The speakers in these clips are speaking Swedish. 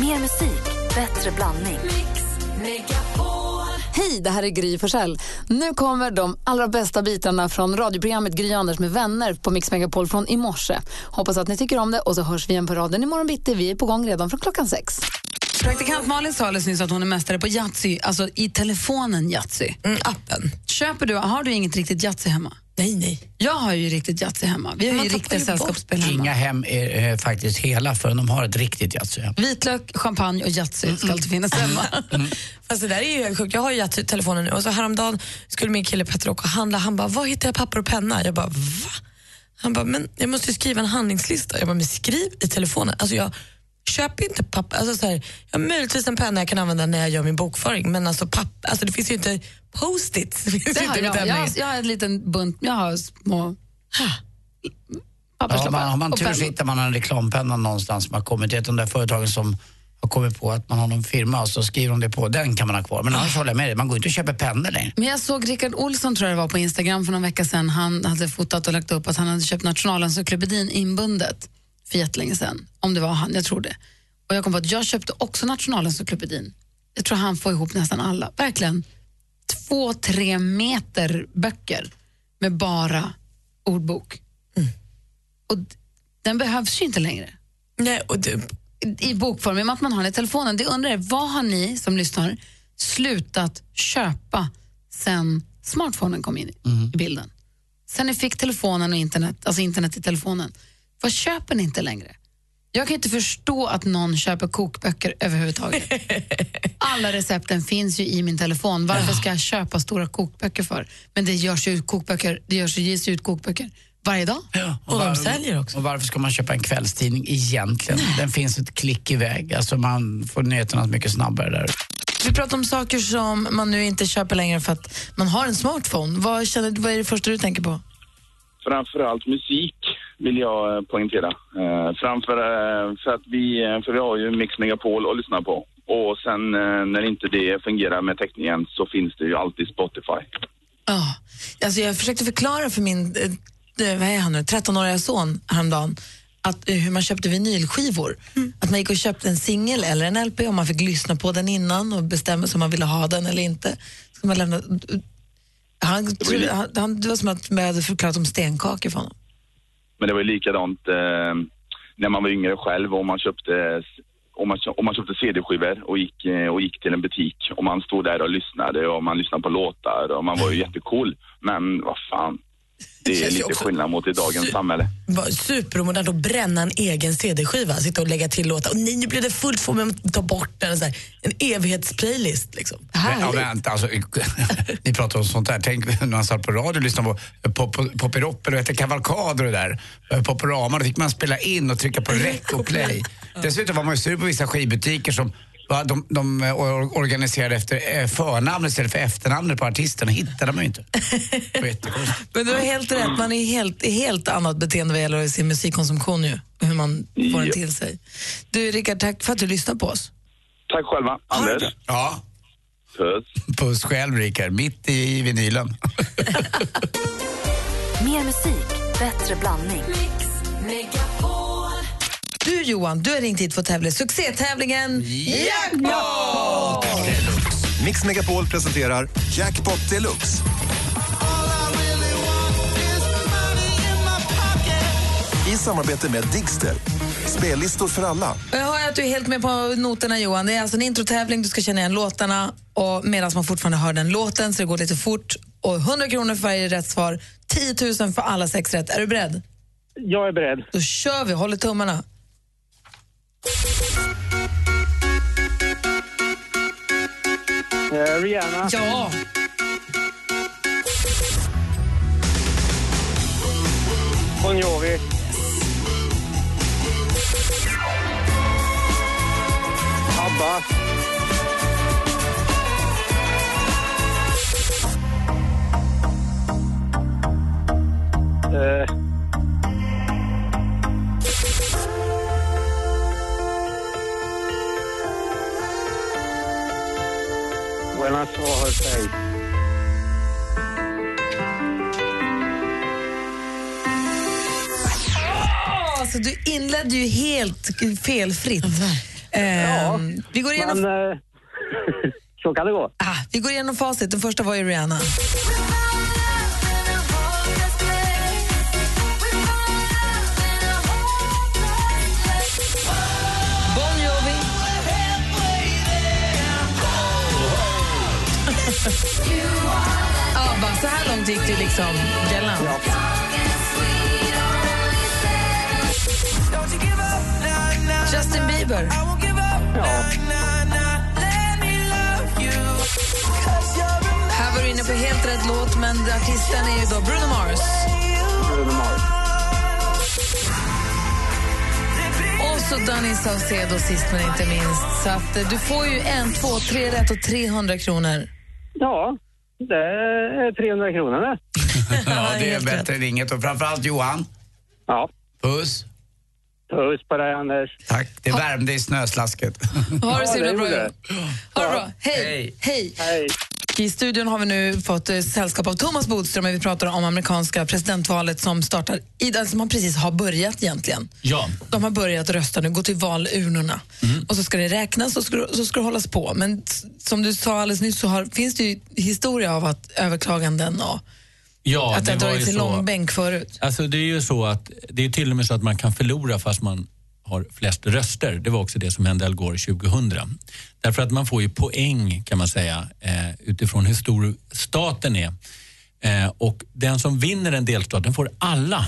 Mer musik, bättre blandning. Hej, det här är Gry Forssell. Nu kommer de allra bästa bitarna från radioprogrammet Gry Anders med vänner på Mix Megapol från i morse. Hoppas att ni tycker om det och så hörs vi igen på raden imorgon bitti. Vi är på gång redan från klockan sex. Praktikant Malin sa alldeles nyss att hon är mästare på Yatzy, alltså i telefonen Yatzy. Mm, appen. Köper du, har du inget riktigt Yatzy hemma? Nej, nej. Jag har ju riktigt Yatzy hemma. Vi har Man ju riktiga sällskapsspel hemma. Inga hem är eh, faktiskt hela förrän de har ett riktigt Yatzy. Vitlök, champagne och Yatzy ska alltid finnas hemma. Fast det där är ju helt sjukt. Jag har ju gett telefonen nu och så häromdagen skulle min kille Petter åka och handla. Han bara, var hittar jag papper och penna? Jag bara, va? Han bara, men jag måste ju skriva en handlingslista. Jag bara, men skriv i telefonen. Alltså jag köper inte papper. Alltså så här, jag har möjligtvis en penna jag kan använda när jag gör min bokföring, men alltså, papper, alltså det finns ju inte post-its. Det finns Det ju har inte i jag, jag, har, jag har en liten bunt, jag har små Ja, papperslappar. man, har man tur så hittar man en reklampenna någonstans som har kommit. Det är de där företagen som har kommit på att man har någon firma och så skriver de det på. Den kan man ha kvar. Men annars håller jag med dig, man går inte och köper pennor längre. Men jag såg Rickard Olsson tror jag det var på Instagram för någon vecka sedan. Han hade fotat och lagt upp att han hade köpt Nationalencyklopedin inbundet för jättelänge sedan. Om det var han, jag tror det. Och jag kom på att jag köpte också Nationalencyklopedin. Jag tror han får ihop nästan alla. Verkligen. Två, tre meter böcker med bara ordbok. Och d- den behövs ju inte längre Nej, och du, i bokform, i och med att man har den i telefonen. Det undrar jag, vad har ni som lyssnar slutat köpa sen smartphonen kom in i- i bilden? Sen ni fick telefonen och internet, alltså internet i telefonen. Vad köper ni inte längre? Jag kan inte förstå att någon köper kokböcker överhuvudtaget. Alla recepten finns ju i min telefon. Varför ska jag köpa stora kokböcker för? Men det görs ju ut kokböcker, det görs, ges ju ut kokböcker varje dag. och de säljer också. Och varför ska man köpa en kvällstidning egentligen? Den finns ett klick iväg. Alltså man får nyheterna mycket snabbare där. Vi pratar om saker som man nu inte köper längre för att man har en smartphone. Vad, känner, vad är det första du tänker på? Framförallt musik vill jag eh, poängtera. Eh, framför, eh, för, att vi, eh, för vi har ju Mix Megapol att lyssna på. Och sen eh, när inte det fungerar med täckningen så finns det ju alltid Spotify. Ja, alltså jag försökte förklara för min eh, vad är han nu, 13-åriga son häromdagen att, eh, hur man köpte vinylskivor. Att man gick och köpte en singel eller en LP och man fick lyssna på den innan och bestämma om man ville ha den eller inte. Så man lämna, han, trodde- han, han, det var som att man hade förklarat om stenkakor för honom. Men det var ju likadant eh, när man var yngre själv och man köpte om man, om man köpte CD-skivor och gick, eh, och gick till en butik och man stod där och lyssnade och man lyssnade på låtar och man var ju jättecool. Men vad fan, det är lite också- skillnad mot i dagens samhälle. Var superomodernt att bränna en egen CD-skiva, sitta och lägga till låtar. Och nej, nu blev det fullt, får man ta bort den. Och så här. En evighetsplaylist liksom. Men, ja, Härligt. vänta, alltså, ni pratar om sånt där. Tänk när man satt på radio och lyssnade på pop, Poppiropp eller vad heter Kavalkad och det där. Poporama, då fick man spela in och trycka på rec och play. Dessutom var man ju sur på vissa skivbutiker som de, de eh, or- organiserade efter eh, förnamnet istället för efternamnet på artisten. hittade man ju inte. Men du har helt rätt, man är helt, helt annat beteende vad gäller sin musikkonsumtion ju. Hur man får den till sig. Du Rickard, tack för att du lyssnar på oss. Tack själva, Anders. Ja, Puss. puss själv Rickard, mitt i vinylen. Mer musik, bättre blandning. Du Johan, du har ringt hit för att tävla i succétävlingen Jackpot! Mix Megapol presenterar Jackpot Deluxe. I samarbete med Digster. Spellistor för alla. Jag hör att du är helt med på noterna Johan. Det är alltså en introtävling, du ska känna igen låtarna och medan man fortfarande hör den låten så det går lite fort. Och 100 kronor för varje rätt svar, 10 000 för alla sex rätt. Är du beredd? Jag är beredd. Då kör vi, håller tummarna. Eh, Rihanna. Ja! Bon Jovi. ABBA. Eh. When I saw her face. Alltså, du inledde ju helt felfritt. Ehm, vi, går igenom, Men eh, så kan det gå. ah, vi går igenom facit. Den första var ju Rihanna. ABBA, så här långt gick det liksom galant. Justin Bieber. Här var du inne på helt rätt låt, men artisten är ju då Bruno Mars. Bruno Mars. Och så Danny Saucedo sist men inte minst. Så att, eh, du får ju en, två, tre rätt och 300 kronor. Ja, det är 300 kronor det. Ja, det är bättre än inget. Och framförallt Johan, Ja, puss. puss på dig Anders. Tack. Det värmde i snöslasket. Ha det så himla bra. Ha det bra. Hej. Hej. Hej. I studion har vi nu fått eh, sällskap av Thomas Bodström och vi pratar om amerikanska presidentvalet som startar i, alltså man precis har börjat egentligen. Ja. De har börjat rösta nu, gå till valurnorna. Och så ska det räknas och så, så ska det hållas på. Men som du sa alldeles nyss så har, finns det ju historia av att överklaganden och Ja, att det har dragits i långbänk förut. Alltså det är ju så att det är till och med så att man kan förlora fast man har flest röster. Det var också det som hände Al Gore 2000. Därför att man får ju poäng kan man säga eh, utifrån hur stor staten är. Eh, och den som vinner en delstat den får alla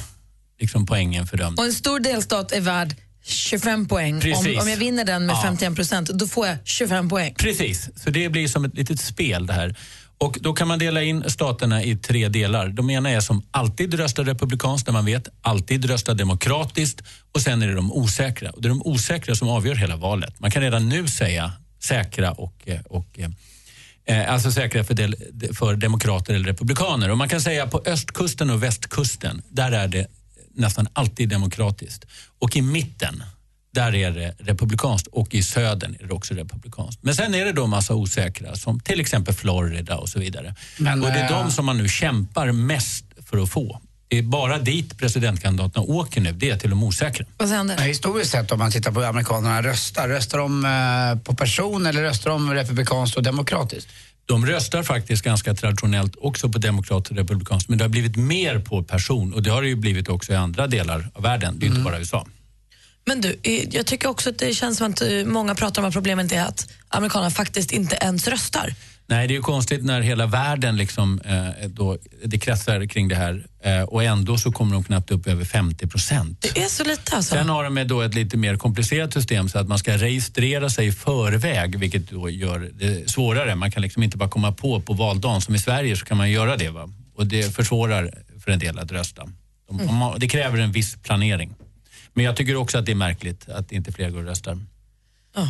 liksom, poängen för dem. Och en stor delstat är värd 25 poäng. Om, om jag vinner den med Ja. 51 procent, då får jag 25 poäng. Precis, så det blir som ett litet spel det här. Och då kan man dela in staterna i tre delar. De ena är som alltid röstar republikanskt, där man vet, alltid röstar demokratiskt och sen är det de osäkra. Och det är de osäkra som avgör hela valet. Man kan redan nu säga säkra och, eh, och eh, eh, alltså säkra för, del, för demokrater eller republikaner. Och man kan säga på östkusten och västkusten, där är det nästan alltid demokratiskt. Och i mitten, där är det republikanskt och i södern är det också republikanskt. Men sen är det då massa osäkra som till exempel Florida och så vidare. Men, och det är eh, de som man nu kämpar mest för att få. Det är bara dit presidentkandidaterna åker nu, det är till de osäkra. Vad Historiskt sett om man tittar på hur amerikanerna röstar, röstar de eh, på person eller röstar de republikanskt och demokratiskt? De röstar faktiskt ganska traditionellt också på demokrater och republikanskt men det har blivit mer på person och det har det ju blivit också i andra delar av världen, det är inte bara USA. Men du, jag tycker också att det känns som att eh, många pratar om att problemet är att amerikanerna faktiskt inte ens röstar. Nej, det är ju konstigt när hela världen liksom, eh, då, det kretsar kring det här eh, och ändå så kommer de knappt upp över 50 procent. Det är så lite alltså. Sen har de då ett lite mer komplicerat system så att man ska registrera sig i förväg vilket då gör det svårare. Man kan liksom inte bara komma på på valdagen. Som i Sverige så kan man göra det va? och det försvårar för en del att rösta. De, om man, det kräver en viss planering. Men jag tycker också att det är märkligt att inte fler går och röstar.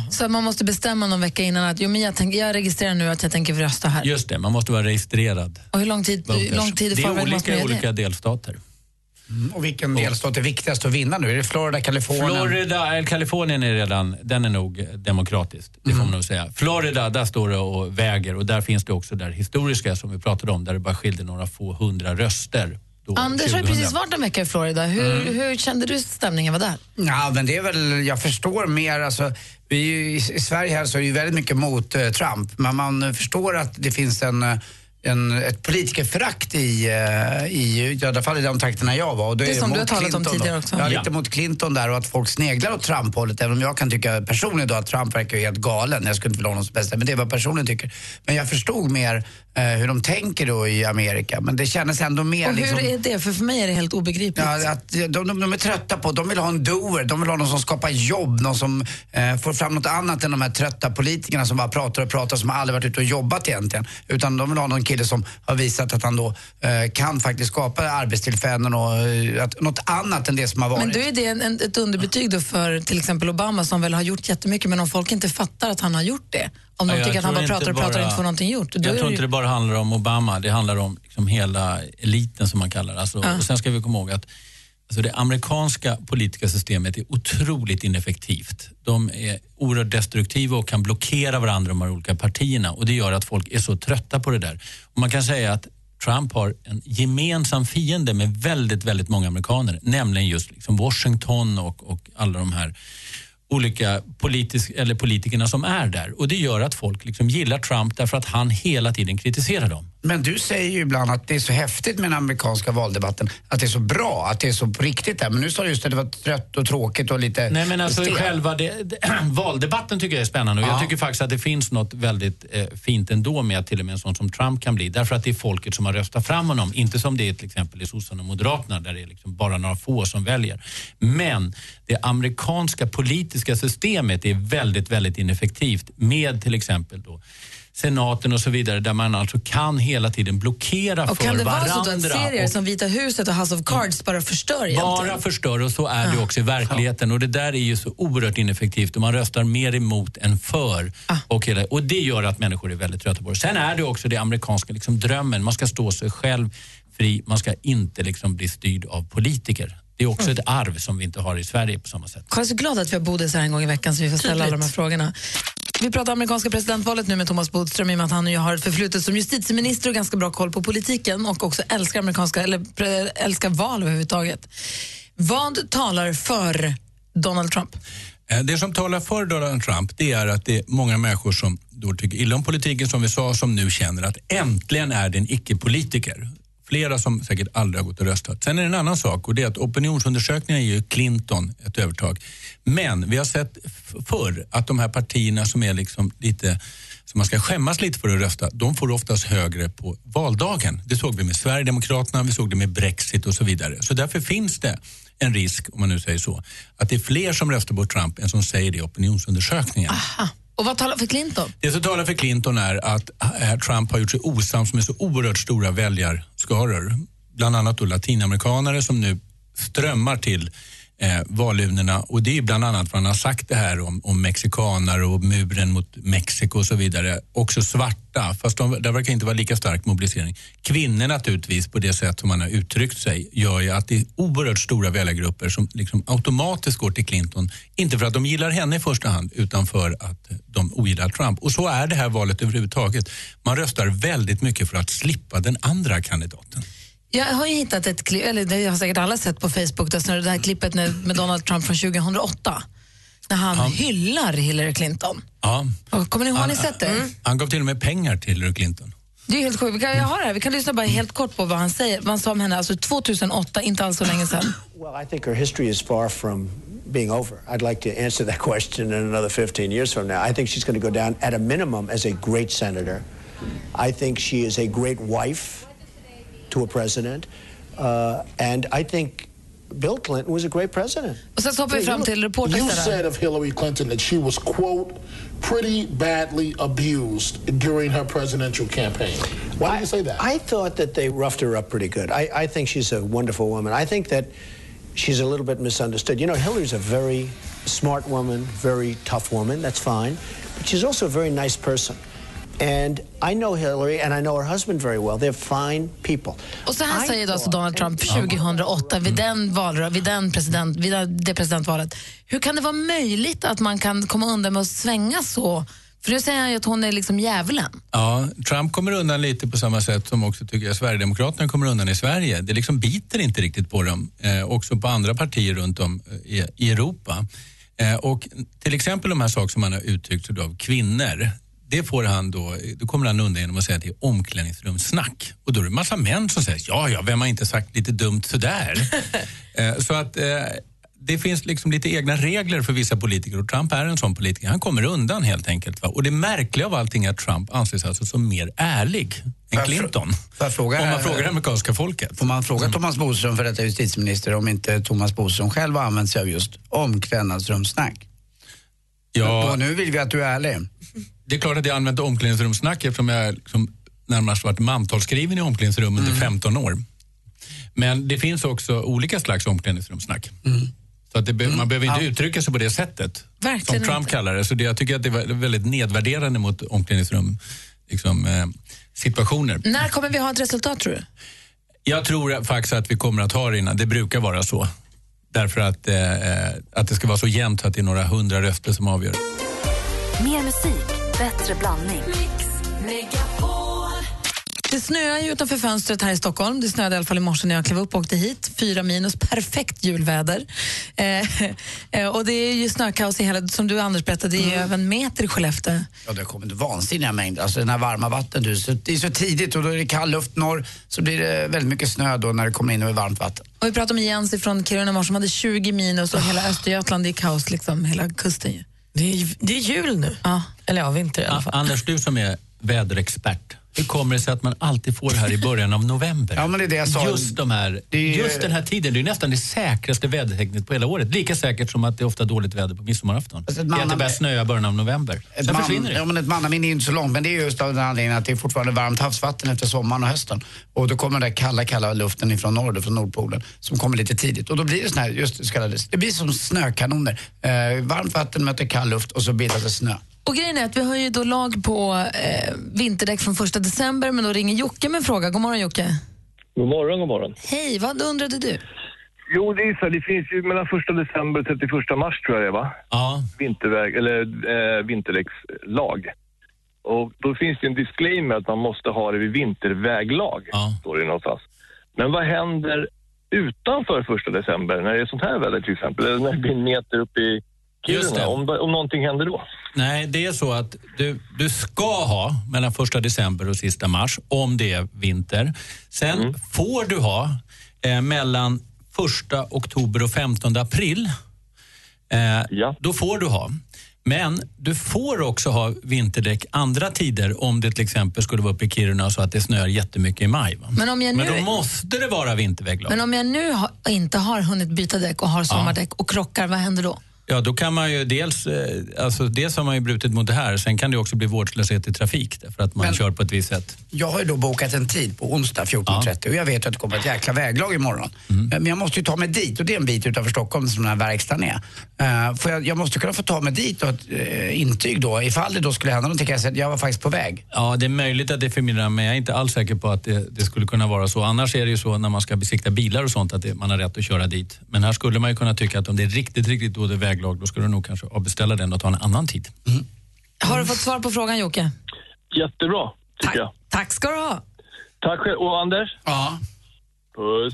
Så man måste bestämma någon vecka innan att jo, men jag, tänk, jag registrerar nu att jag tänker rösta här. Just det, man måste vara registrerad. Och hur lång tid, hur lång tid det är förväg måste man olika i olika det? delstater. Och vilken delstat är viktigast att vinna nu? Är det Florida, Kalifornien? Florida, eller Kalifornien är redan, den är nog demokratiskt. Det får man nog säga. Florida, där står det och väger och där finns det också det historiska som vi pratade om där det bara skilde några få hundra röster. Då, Anders har ju 2000. precis varit en vecka i Florida. Hur, hur kände du stämningen var där? Ja, men det är väl, jag förstår mer, alltså, vi i, i Sverige här så är ju väldigt mycket mot eh, Trump, men man eh, förstår att det finns en eh, en, ett politikerförakt i, eh, i, i alla fall i de trakterna jag var. Och då Det är som mot du har talat om Clinton tidigare då. också. Ja, Ja. lite mot Clinton där och att folk sneglar åt Trump-hållet. Även om jag kan tycka personligen då att Trump verkar ju helt galen. Jag skulle inte vilja ha honom som bästa, men det är vad personen tycker. Men jag förstod mer eh, hur de tänker då i Amerika. Men det kändes ändå mer Och hur liksom... är det? För, för mig är det helt obegripligt. Ja, att de, de, de är trötta på, de vill ha en doer, de vill ha någon som skapar jobb, någon som eh, får fram något annat än de här trötta politikerna som bara pratar och pratar som aldrig varit ute och jobbat egentligen. Utan de vill ha någon kille som har visat att han då eh, kan faktiskt skapa arbetstillfällen och eh, att, något annat än det som har varit. Men då är det en, en, ett underbetyg då för till exempel Obama som väl har gjort jättemycket men om folk inte fattar att han har gjort det, om de Ja, jag tycker att han bara pratar och pratar och inte får någonting gjort. Jag det tror ju- inte det bara handlar om Obama, det handlar om liksom hela eliten som man kallar det. alltså, Ja. och Sen ska vi komma ihåg att alltså det amerikanska politiska systemet är otroligt ineffektivt. De är oerhört destruktiva och kan blockera varandra, de här olika partierna. Och Det gör att folk är så trötta på det där. Och man kan säga att Trump har en gemensam fiende med väldigt, väldigt många amerikaner, nämligen just liksom Washington och, och alla de här olika politisk, eller politikerna som är där. Och Det gör att folk liksom gillar Trump därför att han hela tiden kritiserar dem. Men du säger ju ibland att det är så häftigt med den amerikanska valdebatten, att det är så bra, att det är så på riktigt där. Men nu sa du just att det var trött och tråkigt och lite Nej men alltså stelt. själva det, det, valdebatten tycker jag är spännande och Ja. jag tycker faktiskt att det finns något väldigt eh, fint ändå med att till och med en sån som Trump kan bli. Därför att det är folket som har röstat fram honom. Inte som det är till exempel i sossarna och moderaterna där det är liksom bara några få som väljer. Men det amerikanska politiska systemet är väldigt, väldigt ineffektivt med till exempel då senaten och så vidare där man alltså kan hela tiden blockera Och för kan det vara varandra. så då att serier och- som Vita huset och House of Cards bara förstör egentligen? bara förstör och så är det också i verkligheten. Och det där är ju så oerhört ineffektivt och man röstar mer emot än för. Och, hela, och det gör att människor är väldigt trötta på det. Sen är det också det amerikanska liksom, drömmen. Man ska stå sig själv fri. Man ska inte liksom, bli styrd av politiker. Det är också ett arv som vi inte har i Sverige på samma sätt. Jag är så glad att vi har Bodis här en gång i veckan så vi får ställa alla de här frågorna. Vi pratar amerikanska presidentvalet nu med Thomas Bodström i och med att han ju har ett förflutet som justitieminister och ganska bra koll på politiken och också älskar, amerikanska, eller, älskar val överhuvudtaget. Vad talar för Donald Trump? Eh, Det som talar för Donald Trump det är att det är många människor som då tycker illa om politiken som vi sa som nu känner att äntligen är det en icke-politiker. Flera som säkert aldrig har gått och röstat. Sen är det en annan sak och det är att opinionsundersökningar ger ju Clinton ett övertag. Men vi har sett förr att de här partierna som är liksom lite som man ska skämmas lite för att rösta, de får oftast högre på valdagen. Det såg vi med Sverigedemokraterna, vi såg det med Brexit och så vidare. Så därför finns det en risk, om man nu säger så, att det är fler som röstar på Trump än som säger det i opinionsundersökningen. Aha och vad talar för Clinton? Det som talar för Clinton är att eh, Trump har gjort sig osams med så oerhört stora väljarskaror. Bland annat då latinamerikanare som nu strömmar till eh, valurnorna och det är bland annat vad han har sagt det här om, om mexikaner och muren mot Mexiko och så vidare. Också svarta, fast de, där verkar inte vara lika stark mobilisering. Kvinnor naturligtvis på det sätt som han har uttryckt sig gör ju att det är oerhört stora väljargrupper som liksom automatiskt går till Clinton. Inte för att de gillar henne i första hand utan för att de ogillar Trump. Och så är det här valet överhuvudtaget. Man röstar väldigt mycket för att slippa den andra kandidaten. Jag har ju hittat ett klipp, eller det har säkert alla sett på Facebook, det det här klippet med med Donald Trump från 2008. När han hyllar Hillary Clinton. Ja. Och Kommer ni ihåg, har ni sett det? Han gav till och med pengar till Hillary Clinton. Det är helt sjukt. Vi kan, jag har det här. Vi kan lyssna bara helt kort på vad han säger. Vad han sa om henne alltså 2008, inte alls så länge sedan. Well, I think her history is far from being over. I'd like to answer that question in another 15 years from now. I think she's going to go down at a minimum as a great senator. I think she is a great wife to a president. Uh, and I think Bill Clinton was a great president. Och sen så hoppar vi fram till You said of Hillary Clinton that she was, quote, pretty badly abused during her presidential campaign. Why do you say that? I thought that they roughed her up pretty good. I, I think she's a wonderful woman. I think that she's a little bit misunderstood. You know, Hillary's a very smart woman, very tough woman. That's fine. But she's also a very nice person. And I know Hillary and I know her husband very well. They're fine people. Och så här I säger då alltså Donald Trump 2008 vid, den valrö- vid, den president, vid det presidentvalet. Hur kan det vara möjligt att man kan komma undan med att svänga så? För nu säger han ju att hon är liksom djävulen. Ja, Trump kommer undan lite på samma sätt som också tycker jag Sverigedemokraterna kommer undan i Sverige. Det liksom biter inte riktigt på dem, eh, också på andra partier runt om eh, i, i Europa. Eh, och till exempel de här sakerna som han har uttryckt av kvinnor, det får han då, då kommer han undan genom att säga att det är omklädningsrumssnack. Och då är det en massa män som säger, ja, ja, vem har inte sagt lite dumt sådär? eh, så att eh, det finns liksom lite egna regler för vissa politiker och Trump är en sån politiker. Han kommer undan helt enkelt. Va? Och det märkliga av allting är att Trump anses alltså som mer ärlig än Clinton. fråga om man frågar det amerikanska folket. Får man fråga Thomas Bodström, för detta justitieminister, om inte Thomas Bodström själv har använt sig av just omklädnadsrumssnack? Ja. Och nu vill vi att du är ärlig. Det är klart att jag använt omklädningsrumssnack eftersom jag liksom närmast varit mantalsskriven i omklädningsrum under 15 år. Men det finns också olika slags omklädningsrumssnack. Så att det be- man behöver inte uttrycka sig på det sättet. Verkligen som Trump inte. kallar det. Så det, jag tycker att det var väldigt nedvärderande mot omklädningsrum liksom, eh, situationer. När kommer vi ha ett resultat tror du? Jag tror faktiskt att vi kommer att ha det innan. Det brukar vara så. Därför att, eh, att det ska vara så jämnt att det är några hundra röster som avgör. Mer musik, bättre blandning. Det snöar ju utanför fönstret här i Stockholm. Det snöade i alla fall i morse när jag klev upp och åkte hit. Fyra minus, perfekt julväder. Eh, eh, och det är ju snökaos i hela, som du Anders berättade, det är ju över en meter i Skellefteå. Ja, det har kommit vansinniga mängder. Alltså den här varma vatten, du, så, det är så tidigt och då är det kall luft norr så blir det väldigt mycket snö då när det kommer in med varmt vatten. Och vi pratade med Jens från Kiruna morse som hade 20 minus och hela Östergötland är kaos, liksom, hela kusten ju. Det är, det är jul nu. Ja. Eller ja, vinter i alla A- fall. Anders, du som är väderexpert. Hur kommer det sig att man alltid får det här i början av november? Ja, men det är det jag sa. Just, de här, Det är- just den här tiden, det är nästan det säkraste vädertecknet på hela året. Lika säkert som att det är ofta dåligt väder på midsommarafton. Alltså, det är att det börjar snöa i början av november. Ett Sen man, försvinner det. Ja, men ett mannaminne är ju inte så långt, men det är just av den anledningen att det är fortfarande varmt havsvatten efter sommaren och hösten. Och då kommer den där kalla, kalla luften ifrån norr, från Nordpolen, som kommer lite tidigt. Och då blir det sån här, just det så kallade, det blir som snökanoner. Eh, varmt vatten möter kall luft och så bildas det snö. Och grejen är att vi har ju då lag på eh, vinterdäck från första december men då ringer Jocke med en fråga. God morgon Jocke. God morgon, god morgon. Hej, vad undrade du? Jo, det är så det finns ju mellan 1 december och 31 mars tror jag det är, va? Ja. Vinterväg, eller eh, vinterdäckslag. Och då finns det en disclaimer att man måste ha det vid vinterväglag, står det någonstans. Men vad händer utanför 1 december när det är sånt här väder till exempel? Eller när det blir en meter upp i. Kiruna? Om, om någonting händer då? Nej, det är så att du, du ska ha mellan första december och sista mars om det är vinter. Sen Mm. får du ha eh, mellan första oktober och 15 april. Eh, Då får du ha. Men du får också ha vinterdäck andra tider om det till exempel skulle vara uppe i Kiruna så att det snöar jättemycket i maj. Va? Men om jag Men nu- då måste det vara vinterväglag. Men om jag nu ha, inte har hunnit byta däck och har sommardäck och krockar, vad händer då? Ja, då kan man ju dels, eh, alltså dels har man ju brutit mot det här, sen kan det också bli vårdslöshet i trafik därför att man Men- kör på ett visst sätt. Jag har ju då bokat en tid på onsdag 14.30 och jag vet att det kommer ett jäkla väglag imorgon. Mm. Men jag måste ju ta mig dit och det är en bit utanför Stockholm som den här verkstaden är. Uh, får jag, jag måste kunna få ta mig dit och ett eh, intyg då. Ifall det då skulle hända någonting kan jag säga att jag var faktiskt på väg. Ja, det är möjligt att det förmildrar, men jag är inte alls säker på att det, det skulle kunna vara så. Annars är det ju så när man ska besikta bilar och sånt att det, man har rätt att köra dit. Men här skulle man ju kunna tycka att om det är riktigt, riktigt dåligt väglag, då skulle du nog kanske avbeställa den och ta en annan tid. Har du fått svar på frågan Jocke? Jättebra, tycker jag. Tack ska du ha. Tack själv. Och Anders? Ja. Puss.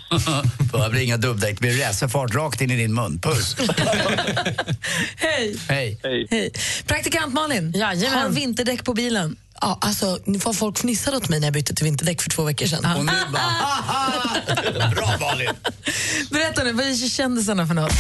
Blir inga dubbdäck, det blir racerfart rakt in i din mun. Puss. Hej. Hej. Hej. Praktikant Malin, Jajamän. har vinterdäck på bilen. Ja, alltså, nu får folk fnissade åt mig när jag bytte till vinterdäck för två veckor sedan. Och nu bara... Bra Malin! Berätta nu, vad är kändisarna för något?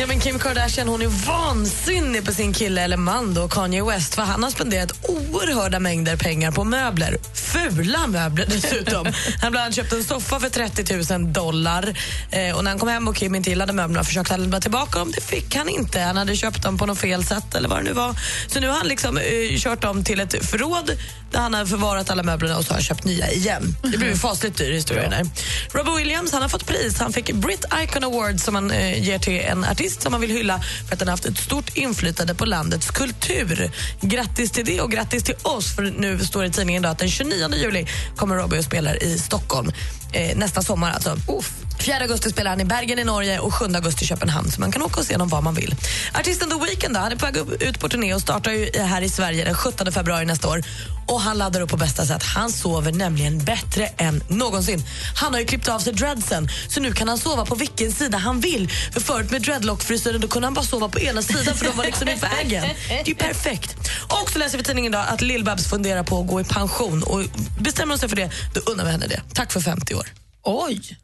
Ja, men Kim Kardashian hon är vansinnig på sin kille eller man då, Kanye West för han har spenderat oerhörda mängder pengar på möbler. Fula möbler dessutom. han bland annat köpt en soffa för 30 000 dollar eh, och när han kom hem och Kim inte gillade möblerna försökte han lämna tillbaka dem. Det fick han inte. Han hade köpt dem på något fel sätt eller vad det nu var. Så nu har han liksom eh, kört dem till ett förråd han har förvarat alla möblerna och så har han köpt nya igen. Det blev ju fasligt dyr historia där. Robbie Williams han har fått pris. Han fick Brit Icon Award som man eh, ger till en artist som man vill hylla för att den har haft ett stort inflytande på landets kultur. Grattis till det och grattis till oss för nu står det i tidningen idag att den 29 juli kommer Robbie och spelar i Stockholm. Eh, nästa sommar alltså. Uff. 4 augusti spelar han i Bergen i Norge och 7 augusti i Köpenhamn så man kan åka och se honom var man vill. Artisten The Weeknd då, han är på väg ut på turné och startar ju här i Sverige den 17 februari nästa år. Och han laddar upp på bästa sätt. Han sover nämligen bättre än någonsin. Han har ju klippt av sig dreadsen så nu kan han sova på vilken sida han vill. För förut med dreadlock-frisyren då kunde han bara sova på ena sidan för de var liksom i vägen. Det är ju perfekt. Och så läser vi i tidningen idag att Lill-Babs funderar på att gå i pension och bestämmer hon sig för det, då undrar vi henne det. Tack för 50 år. Oj!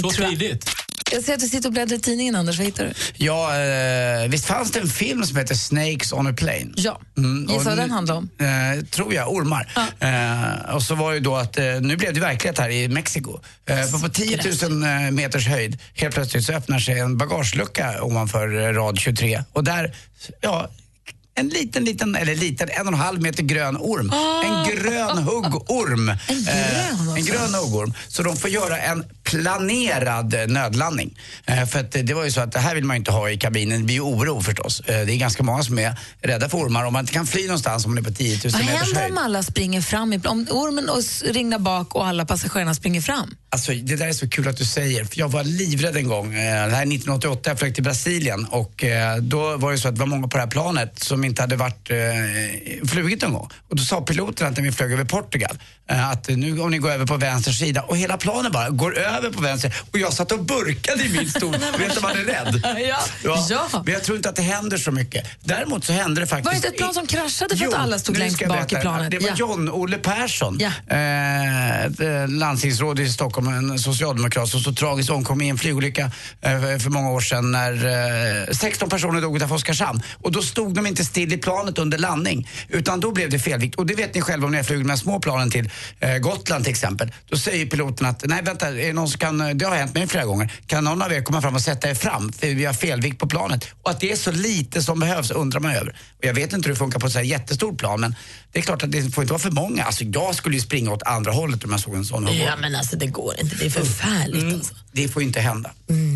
Så tidigt? Jag ser att du sitter och bläddrar i tidningen, Anders. Vad hittar du? Ja, eh, visst fanns det en film som heter Snakes on a plane? Ja. Mm, Gissa vad den handlar om? Eh, tror jag, ormar. Eh, och så var ju då att, eh, nu blev det verklighet här i Mexiko. Eh, på 10 000 eh, meters höjd, helt plötsligt så öppnar sig en bagagelucka ovanför eh, rad 23. Och där, ja, en liten, liten, eller liten, en och en halv meter grön orm. En grön huggorm. En grön En grön huggorm. Så de får göra en planerad eh, nödlandning. Eh, för att eh, det var ju så att det här vill man ju inte ha i kabinen. Det blir ju oro förstås. Eh, det är ganska många som är rädda för ormar. Om man inte kan fly någonstans om man är på 10 000 Vad meters händer höjd. om alla springer fram? i- Om ormen och ringlar bak och alla passagerarna springer fram? Alltså, det där är så kul att du säger, för jag var livrädd en gång. eh, Det här är 1988, jag flög till Brasilien och eh, då var det så att det var många på det här planet som inte hade varit, eh, flugit någon gång. Och då sa piloten att när vi flög över Portugal att nu om ni går över på vänster sida och hela planen bara går över på vänster och jag satt och burkade i min stol. Vet du man är rädd? Ja. Ja. Men jag tror inte att det händer så mycket. Däremot så hände det faktiskt... Var det inte ett plan som kraschade för att alla stod längst bak i planet? Det var Ja. John-Olle Persson, Ja. eh, eh, landstingsråd i Stockholm, en socialdemokrat som så tragiskt omkom i en flygolycka eh, för många år sedan när eh, 16 personer dog utanför Oskarshamn. Och då stod de inte still i planet under landning, utan då blev det felvikt. Och det vet ni själva om ni har flugit med små planen till eh, Gotland till exempel. Då säger piloten att, nej vänta, är det någon som kan, det har hänt mig flera gånger, kan någon av er komma fram och sätta er fram för vi har felvikt på planet? Och att det är så lite som behövs undrar man över. Och jag vet inte hur det funkar på ett så här jättestort plan men det är klart att det får inte vara för många. Alltså jag skulle ju springa åt andra hållet om jag såg en sån. Ja, men alltså det går inte. Det är förfärligt. Mm, Alltså. det får ju inte hända.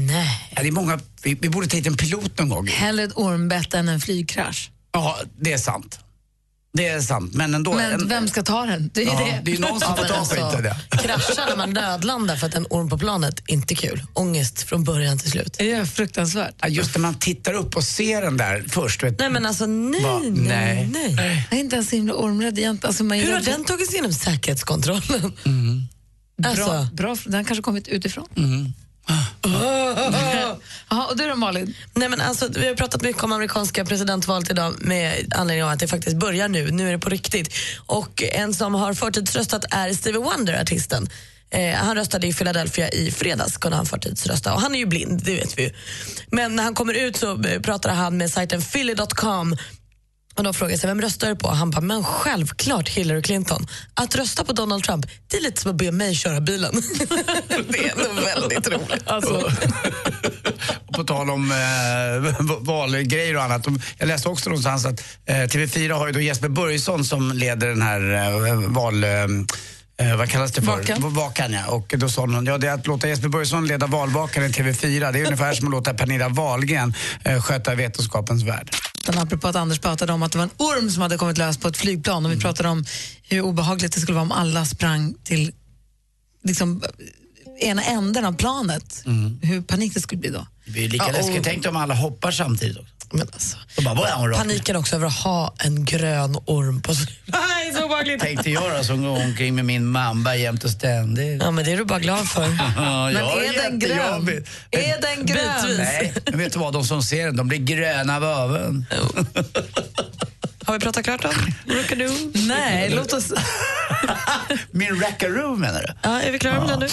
Nej. Ja, det är många, vi, vi borde ta hit en pilot någon gång. Hellre ett ormbett än en flygkrasch. Ja, det är sant. Det är sant, men ändå. Men en, vem ska ta den? Det är ja, det. det är någon som får ta alltså, skiten. Ja. Krascha när man nödlandar för att en orm på planet, inte kul. Ångest från början till slut. Det är fruktansvärt. Ja, Just när man tittar upp och ser den där först. Vet, Nej men alltså nej, Va? nej, Nej. nej. Jag är inte ens så himla ormrädd egentligen. Alltså, man Hur har den tagit sig igenom säkerhetskontrollen? Bra, Alltså. bra, den har kanske kommit utifrån. Mm. Jaha, och du då Malin? Nej, men alltså, vi har pratat mycket om amerikanska presidentvalet idag med anledning av att det faktiskt börjar nu. Nu är det på riktigt. Och en som har förtidsröstat är Stevie Wonder, artisten. Eh, han röstade i Philadelphia i fredags, kunde han förtidsrösta. Och han är ju blind, det vet vi ju. Men när han kommer ut så eh, pratar han med sajten philly.com och då frågar jag sig, vem röstar du på? Han bara, men självklart Hillary Clinton. Att rösta på Donald Trump, det är lite som att be mig köra bilen. det är nog väldigt roligt. Alltså. På tal om eh, valgrejer och annat. De- Jag läste också någonstans att eh, TV4 har ju då Jesper Börjesson som leder den här eh, val... Eh, Eh, vad kallas det för? Vakan. Vakan ja. Och då sa någon, ja det är att låta Jesper Börjesson leda valvakan i TV4. Det är ungefär som att låta Pernilla Wahlgren eh, sköta Vetenskapens värld. Den apropå att Anders pratade om att det var en orm som hade kommit lös på ett flygplan och vi pratade om hur obehagligt det skulle vara om alla sprang till liksom, ena änden av planet. Hur panik det skulle bli då. Det blir lika Ja, läskigt. Tänk om alla hoppar samtidigt också. Men alltså, bara, vad är hon rakt ner? paniken också över att ha en grön orm på. Nej, så obehagligt. Tänkte jag då som går omkring med min mamba jämt och ständigt. Ja, men det är du bara glad för. Ja, Men jag är den grön? jättejobbig. Är den grön? Bitvis. Nej, men vet du vad? De som ser den, de blir gröna av öven. Har vi pratat klart om Rookaroo? Nej, låt oss... Min rackaroo menar du? Ja, är vi klara med den nu?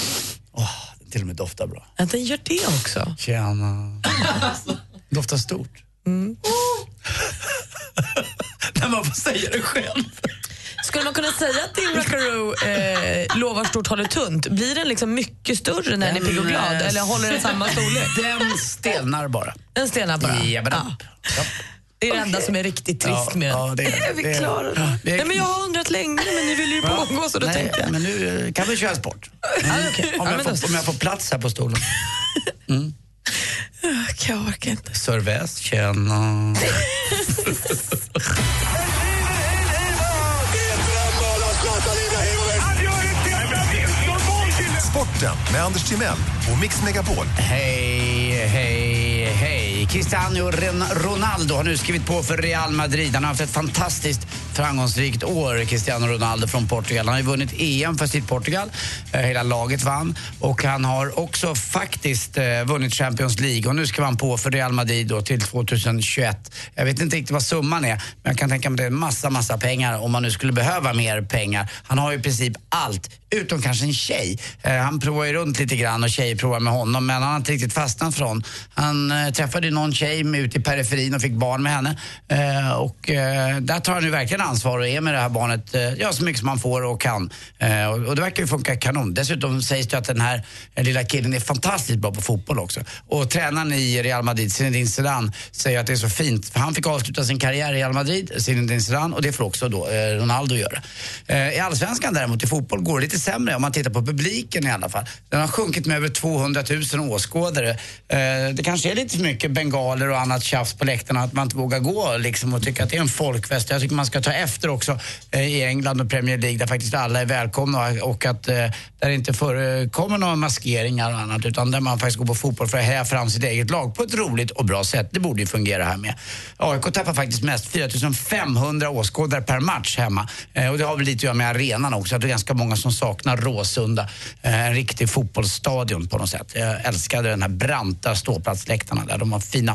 Åh, den till och med doftar bra. Ja, den gör det också. Tjena. Doftar stort. Mm. När man får säga det själv. Skulle man kunna säga att din Rookaroo eh, lovar stort håller tunt? Blir den liksom mycket större när den är pigg och glad eller håller den samma storlek? Den stelnar bara. Den stelnar bara? Jabba-dapp. Ja. Det är det enda som är riktigt trist Ja, med den. ja, det är- är vi det är- klara ja, då? det är- Nej, men jag har undrat länge, men ni vill ju pågå så då Nej, tänkte jag. men nu kan vi köra sport. Ja, okej. Om, Ja, jag får, om jag får plats här på stolen. Jag orkar inte. Sörväst, tjena. Sporten med Anders Timell på Mix Megapol. Hej, hej, hej. Cristiano Ronaldo har nu skrivit på för Real Madrid. Han har haft ett fantastiskt framgångsrikt år, Cristiano Ronaldo från Portugal. Han har ju vunnit EM för sitt Portugal. Eh, hela laget vann. Och han har också faktiskt eh, vunnit Champions League. Och nu ska han på för Real Madrid då till 2021. Jag vet inte riktigt vad summan är, men jag kan tänka mig att det är massa, massa pengar om man nu skulle behöva mer pengar. Han har ju i princip allt, utom kanske en tjej. Eh, han provar ju runt lite grann och tjejer provar med honom, men han har inte riktigt fastnat för honom. Han eh, träffade någon tjej ute i periferin och fick barn med henne. Eh, och eh, där tar han ju verkligen ansvar och är med det här barnet eh, ja, så mycket som han får och kan. Eh, och, och det verkar ju funka kanon. Dessutom sägs det att den här eh, lilla killen är fantastiskt bra på fotboll också. Och tränaren i Real Madrid, Zinedine Zidane, säger att det är så fint. För han fick avsluta sin karriär i Real Madrid, Zinedine Zidane, och det får också då eh, Ronaldo göra. Eh, I Allsvenskan däremot, i fotboll, går det lite sämre om man tittar på publiken i alla fall. Den har sjunkit med över 200 000 åskådare. Eh, det kanske är lite för mycket bengaler och annat tjafs på läktarna, att man inte vågar gå liksom, och tycka att det är en folkfest. Jag tycker man ska ta efter också eh, i England och Premier League där faktiskt alla är välkomna och att eh, där det inte förekommer några maskeringar och annat utan där man faktiskt går på fotboll för att heja fram sitt eget lag på ett roligt och bra sätt. Det borde ju fungera här med. AIK tappar faktiskt mest, 4500 åskådare per match hemma. Eh, och det har väl lite att göra med arenan också, att det är ganska många som saknar Råsunda, eh, en riktig fotbollsstadion på något sätt. Jag älskade den här branta ståplatsläktarna där, de var fina.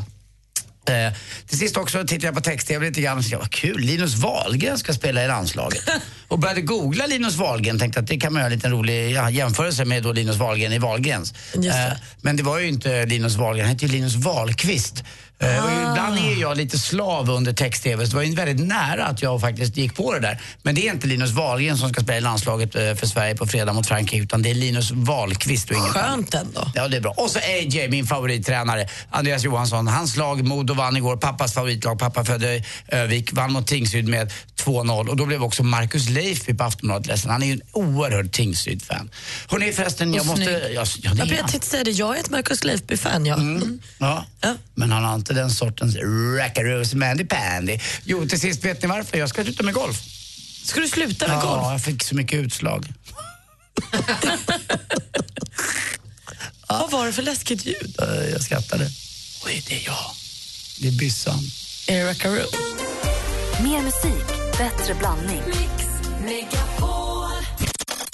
Eh, till sist också tittade jag på text-tv lite grann och tänkte, vad kul, Linus Wahlgren ska spela i landslaget. och började googla Linus Wahlgren, tänkte att det kan man göra en liten rolig ja, jämförelse med då Linus Wahlgren i Wahlgrens. Eh, men det var ju inte Linus Wahlgren, han hette ju Linus Wahlqvist. Eh, och ibland är jag lite slav under text-tv, så det var ju väldigt nära att jag faktiskt gick på det där. Men det är inte Linus Wahlgren som ska spela i landslaget eh, för Sverige på fredag mot Frankrike, utan det är Linus Wahlqvist och ingen Skönt ändå. Ja, det är bra. Och så AJ, min favorittränare, Andreas Johansson. Hans lag, Modo, vann igår. Pappas favoritlag, pappa födde Övik, vann mot Tingsryd med 2-0. Och då blev också Marcus Leifby på Aftonbladet ledsen. Han är ju en oerhörd Tingsryd-fan. Hörrni förresten, jag måste... snygg. Ja, ja, det Ja, jag tänkte säga det, jag är ett Marcus Leifby-fan. Ja. Mm. Ja. Men han har inte den sortens rackaroos mandy pandy. Jo, till sist, vet ni varför? Jag ska sluta med golf. Ska du sluta med ja, golf? jag fick så mycket utslag. Vad var det för läskigt ljud? Jag skrattade. Oj, det är jag. Det är byssan. Är det? Mer musik, bättre blandning.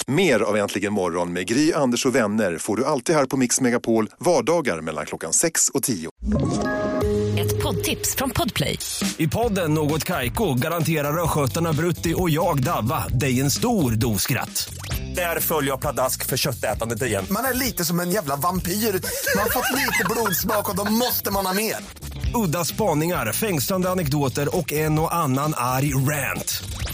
Mer av Äntligen morgon med Gry, Anders och vänner får du alltid här på Mix Megapol vardagar mellan klockan 6 och 10. Ett poddtips från Podplay. I podden Något Kaiko garanterar östgötarna Brutti och jag, Davva, dig en stor dos skratt. Där följer jag pladask för köttätandet igen. Man är lite som en jävla vampyr. Man har fått lite blodsmak och då måste man ha mer. Udda spaningar, fängslande anekdoter och en och annan arg rant.